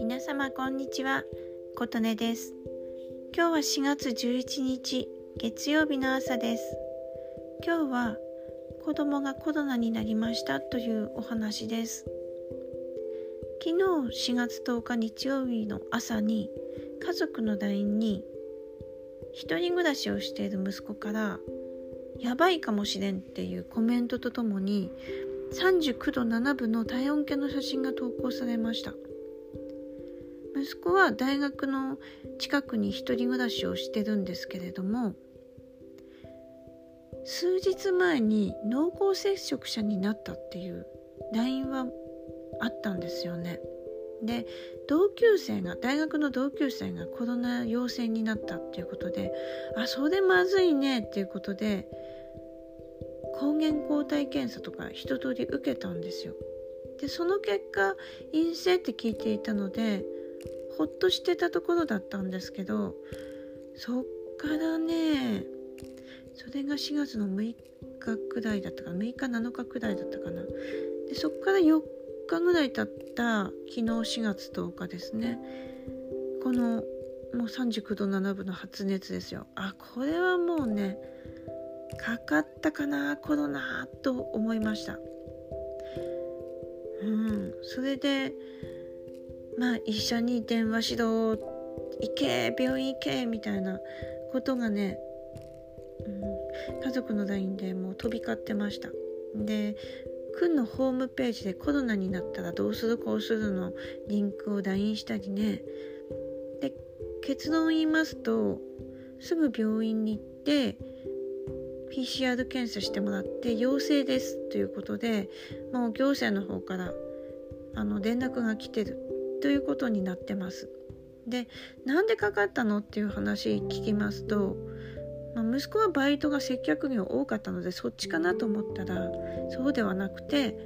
皆様こんにちは。琴音です。今日は4月11日月曜日の朝です。今日は子供がコロナになりましたというお話です。昨日4月10日日曜日の朝に家族の LINE に一人暮らしをしている息子からやばいかもしれんっていうコメントとともに39度7分の体温計の写真が投稿されました。息子は大学の近くに一人暮らしをしてるんですけれども数日前に濃厚接触者になったっていう LINE はあったんですよね。で同級生が大学の同級生がコロナ陽性になったっていうことであそれまずいねっていうことで抗原抗体検査とか一通り受けたんですよ。でその結果陰性って聞いていたのでほっとしてたところだったんですけどそっからねそれが4月の6日くらいだったかな6日7日くらいだったかな。でそっから4日ぐらい経った昨日4月10日ですね。このもう39度7分の発熱ですよ。あこれはもうねかかったかなコロナと思いました。うんそれでまあ医者に電話しろ行け病院行けみたいなことがね、うん、家族の LINE でもう飛び交ってました。で君のホームページでコロナになったらどうするこうするのリンクを LINE したりね。で結論言いますとすぐ病院に行って PCR 検査してもらって陽性ですということでもう行政の方からあの連絡が来てるということになってます。でなんでかかったのっていう話聞きますと、まあ、息子はバイトが接客業多かったのでそっちかなと思ったらそうではなくて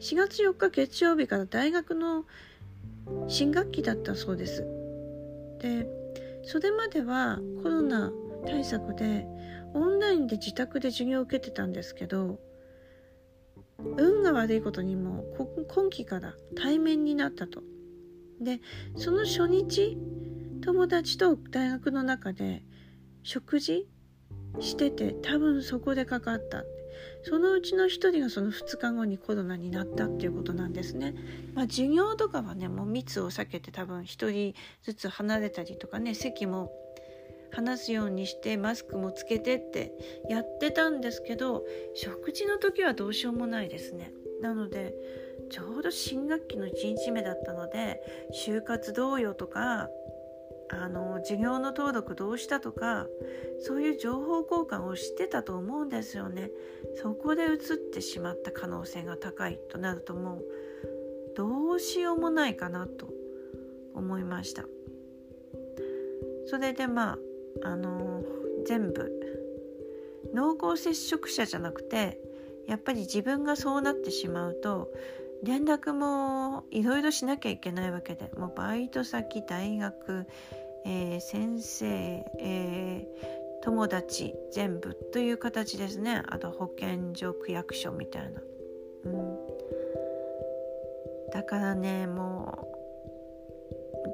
4月4日月曜日から大学の新学期だったそうです。でそれまではコロナ対策でオンラインで自宅で授業を受けてたんですけど運が悪いことにも今期から対面になったと。でその初日友達と大学の中で食事してて多分そこでかかったそのうちの1人がその2日後にコロナになったっていうことなんですね。まあ、授業とかはねもう密を避けて多分1人ずつ離れたりとかね席も話すようにしてマスクもつけてってやってたんですけど食事の時はどうしようもないですね。なのでちょうど新学期の1日目だったので就活どうよとかあの授業の登録どうしたとかそういう情報交換をしてたと思うんですよね。そこで移ってしまった可能性が高いとなるともうどうしようもないかなと思いました。それでまああの全部。濃厚接触者じゃなくてやっぱり自分がそうなってしまうと連絡もいろいろしなきゃいけないわけでもうバイト先大学、えー、先生、えー、友達全部という形ですね。あと保健所区役所みたいな、うん、だからねもう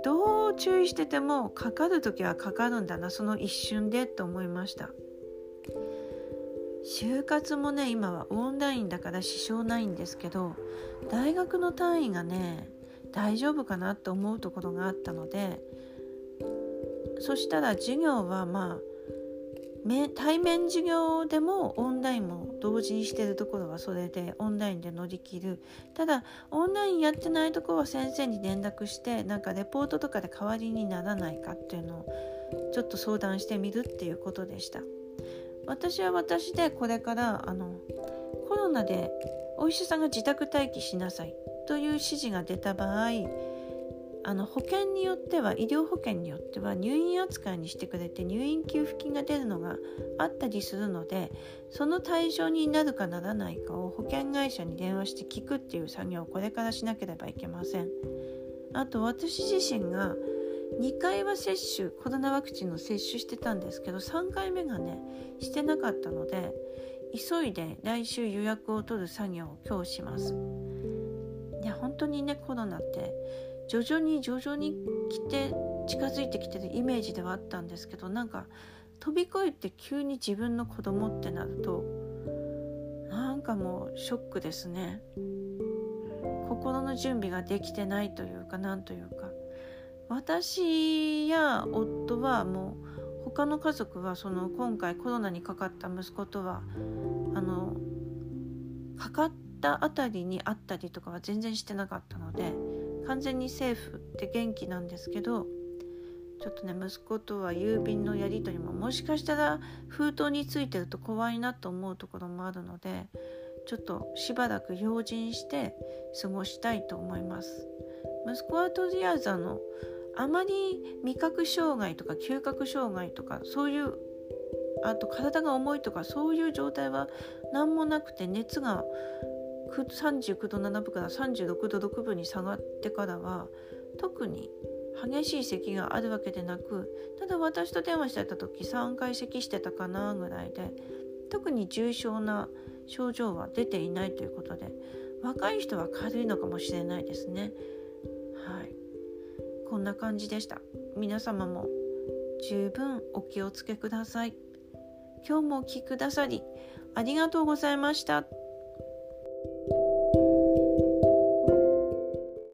どう注意しててもかかる時はかかるんだなその一瞬でと思いました。就活もね今はオンラインだから支障ないんですけど大学の単位がね大丈夫かなと思うところがあったのでそしたら授業はまあ対面授業でもオンラインも同時にしてるところはそれでオンラインで乗り切る。ただオンラインやってないところは先生に連絡してなんかレポートとかで代わりにならないかっていうのをちょっと相談してみるっていうことでした。私は私でこれからあのコロナでお医者さんが自宅待機しなさいという指示が出た場合あの保険によっては医療保険によっては入院扱いにしてくれて入院給付金が出るのがあったりするのでその対象になるかならないかを保険会社に電話して聞くっていう作業をこれからしなければいけません。あと私自身が2回は接種コロナワクチンの接種してたんですけど3回目がねしてなかったので急いで来週予約を取る作業を今日します。いや本当にねコロナって徐々に徐々に来て近づいてきてるイメージではあったんですけどなんか飛び越えて急に自分の子供ってなるとなんかもうショックですね。心の準備ができてないというかなんというか。私や夫はもう他の家族はその今回コロナにかかった息子とはあのかかったあたりに会ったりとかは全然してなかったので完全にセーフって元気なんですけどちょっとね息子とは郵便のやり取りももしかしたら封筒についてると怖いなと思うところもあるのでちょっとしばらく用心して過ごしたいと思います。息子はとりあえずあのあまり味覚障害とか嗅覚障害とかそういうあと体が重いとかそういう状態は何もなくて熱が39度7分から36度6分に下がってからは特に激しい咳があるわけでなくただ私と電話してた時3回咳してたかなぐらいで特に重症な症状は出ていないということで若い人は軽いのかもしれないですね。はい。こんな感じでした。皆様も十分お気をつけください。今日もお聴きくださりありがとうございました。